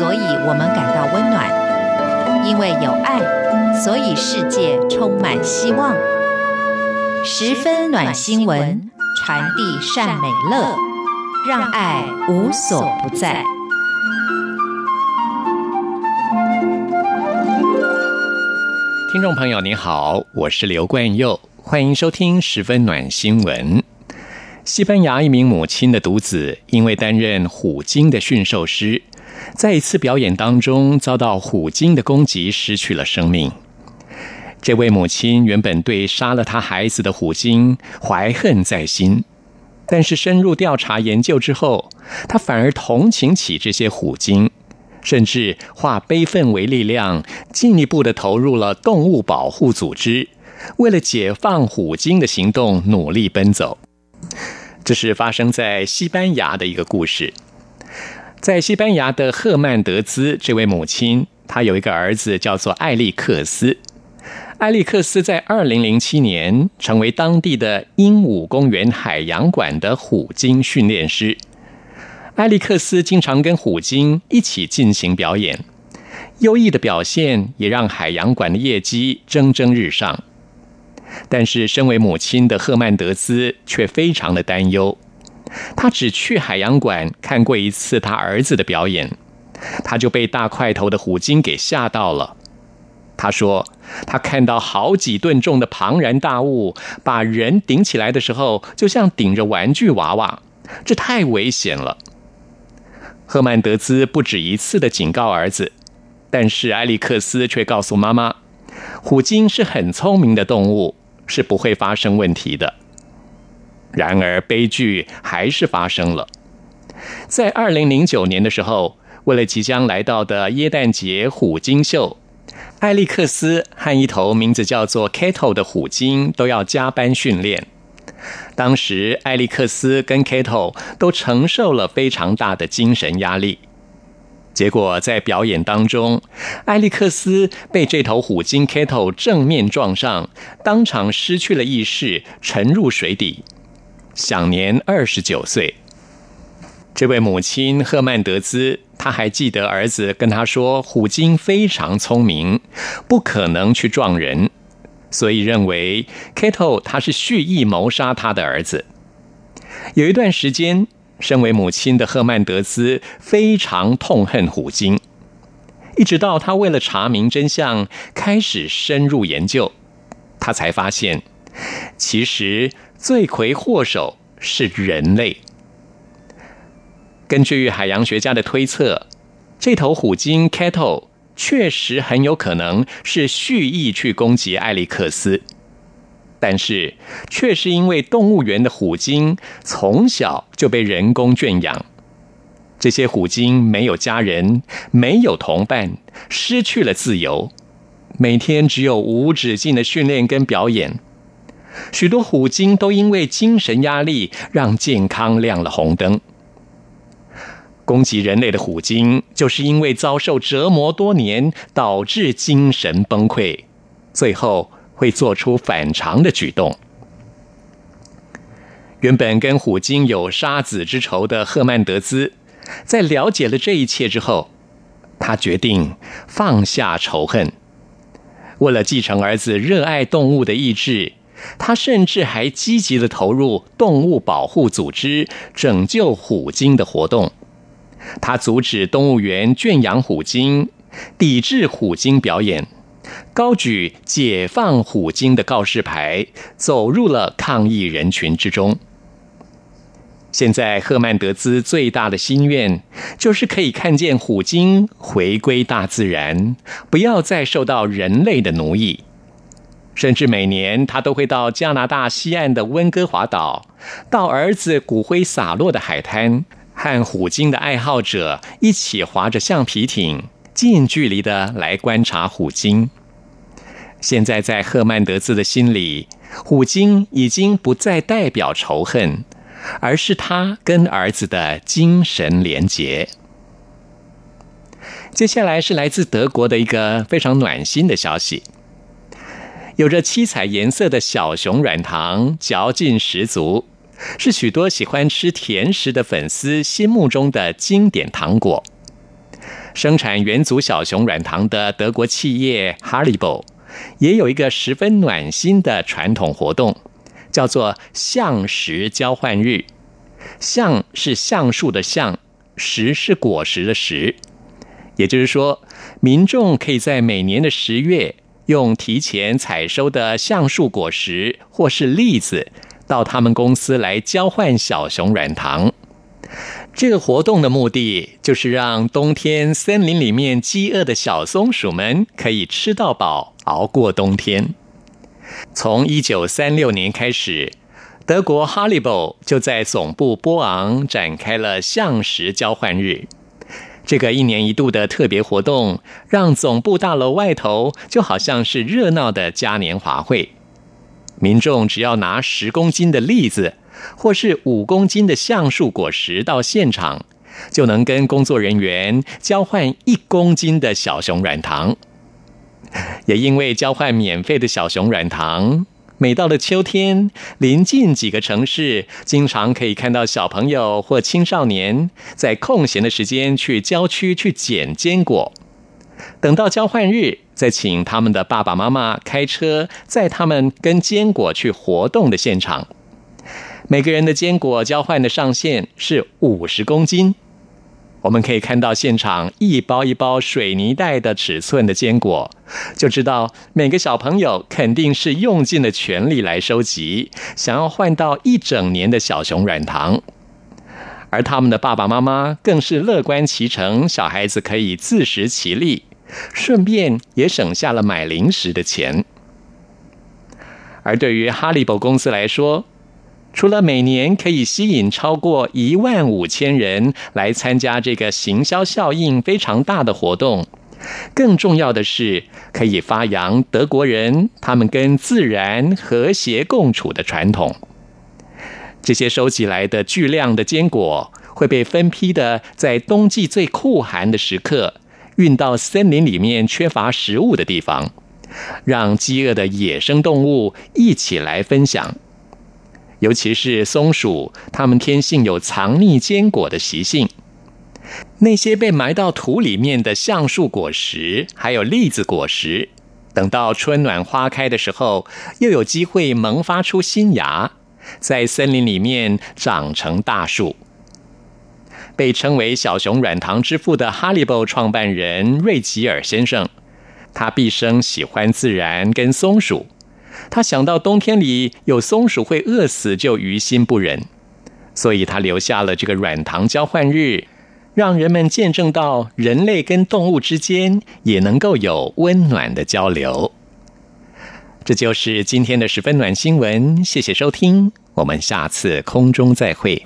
所以我们感到温暖；因为有爱，所以世界充满希望。十分暖新闻，传递善美乐，让爱无所不在。听众朋友，你好，我是刘冠佑，欢迎收听十分暖新闻。西班牙一名母亲的独子，因为担任虎鲸的驯兽师，在一次表演当中遭到虎鲸的攻击，失去了生命。这位母亲原本对杀了她孩子的虎鲸怀恨在心，但是深入调查研究之后，她反而同情起这些虎鲸。甚至化悲愤为力量，进一步的投入了动物保护组织，为了解放虎鲸的行动努力奔走。这是发生在西班牙的一个故事。在西班牙的赫曼德兹，这位母亲，她有一个儿子叫做艾利克斯。艾利克斯在二零零七年成为当地的鹦鹉公园海洋馆的虎鲸训练师。艾利克斯经常跟虎鲸一起进行表演，优异的表现也让海洋馆的业绩蒸蒸日上。但是，身为母亲的赫曼德兹却非常的担忧。他只去海洋馆看过一次他儿子的表演，他就被大块头的虎鲸给吓到了。他说，他看到好几吨重的庞然大物把人顶起来的时候，就像顶着玩具娃娃，这太危险了。赫曼德兹不止一次的警告儿子，但是埃利克斯却告诉妈妈，虎鲸是很聪明的动物，是不会发生问题的。然而悲剧还是发生了，在二零零九年的时候，为了即将来到的耶诞节虎鲸秀，艾利克斯和一头名字叫做 Kato 的虎鲸都要加班训练。当时，艾利克斯跟 Kato 都承受了非常大的精神压力。结果，在表演当中，艾利克斯被这头虎鲸 Kato 正面撞上，当场失去了意识，沉入水底，享年二十九岁。这位母亲赫曼德兹，她还记得儿子跟她说：“虎鲸非常聪明，不可能去撞人。”所以认为 Kato 他是蓄意谋杀他的儿子。有一段时间，身为母亲的赫曼德兹非常痛恨虎鲸，一直到他为了查明真相，开始深入研究，他才发现，其实罪魁祸首是人类。根据海洋学家的推测，这头虎鲸 Kato。确实很有可能是蓄意去攻击艾利克斯，但是却是因为动物园的虎鲸从小就被人工圈养，这些虎鲸没有家人，没有同伴，失去了自由，每天只有无止境的训练跟表演，许多虎鲸都因为精神压力让健康亮了红灯。攻击人类的虎鲸，就是因为遭受折磨多年，导致精神崩溃，最后会做出反常的举动。原本跟虎鲸有杀子之仇的赫曼德兹，在了解了这一切之后，他决定放下仇恨。为了继承儿子热爱动物的意志，他甚至还积极地投入动物保护组织，拯救虎鲸的活动。他阻止动物园圈养虎鲸，抵制虎鲸表演，高举解放虎鲸的告示牌，走入了抗议人群之中。现在，赫曼德兹最大的心愿就是可以看见虎鲸回归大自然，不要再受到人类的奴役。甚至每年，他都会到加拿大西岸的温哥华岛，到儿子骨灰洒落的海滩。和虎鲸的爱好者一起划着橡皮艇，近距离的来观察虎鲸。现在在赫曼德兹的心里，虎鲸已经不再代表仇恨，而是他跟儿子的精神连结。接下来是来自德国的一个非常暖心的消息：有着七彩颜色的小熊软糖，嚼劲十足。是许多喜欢吃甜食的粉丝心目中的经典糖果。生产元祖小熊软糖的德国企业 Haribo 也有一个十分暖心的传统活动，叫做橡实交换日。橡是橡树的橡，实是果实的实。也就是说，民众可以在每年的十月，用提前采收的橡树果实或是栗子，到他们公司来交换小熊软糖。这个活动的目的，就是让冬天森林里面饥饿的小松鼠们可以吃到饱，熬过冬天。从一九三六年开始，德国 Haribo 就在总部波昂展开了橡实交换日。这个一年一度的特别活动，让总部大楼外头就好像是热闹的嘉年华会。民众只要拿十公斤的栗子，或是五公斤的橡树果实到现场，就能跟工作人员交换一公斤的小熊软糖。也因为交换免费的小熊软糖。每到了秋天，临近几个城市，经常可以看到小朋友或青少年在空闲的时间去郊区去捡坚果。等到交换日，再请他们的爸爸妈妈开车载他们跟坚果去活动的现场。每个人的坚果交换的上限是五十公斤。我们可以看到现场一包一包水泥袋的尺寸的坚果，就知道每个小朋友肯定是用尽了全力来收集，想要换到一整年的小熊软糖。而他们的爸爸妈妈更是乐观其成，小孩子可以自食其力，顺便也省下了买零食的钱。而对于哈利伯公司来说，除了每年可以吸引超过一万五千人来参加这个行销效应非常大的活动，更重要的是可以发扬德国人他们跟自然和谐共处的传统。这些收集来的巨量的坚果会被分批的在冬季最酷寒的时刻运到森林里面缺乏食物的地方，让饥饿的野生动物一起来分享。尤其是松鼠，它们天性有藏匿坚果的习性。那些被埋到土里面的橡树果实，还有栗子果实，等到春暖花开的时候，又有机会萌发出新芽，在森林里面长成大树。被称为“小熊软糖之父”的 Haribo 创办人瑞吉尔先生，他毕生喜欢自然跟松鼠。他想到冬天里有松鼠会饿死，就于心不忍，所以他留下了这个软糖交换日，让人们见证到人类跟动物之间也能够有温暖的交流。这就是今天的十分暖新闻，谢谢收听，我们下次空中再会。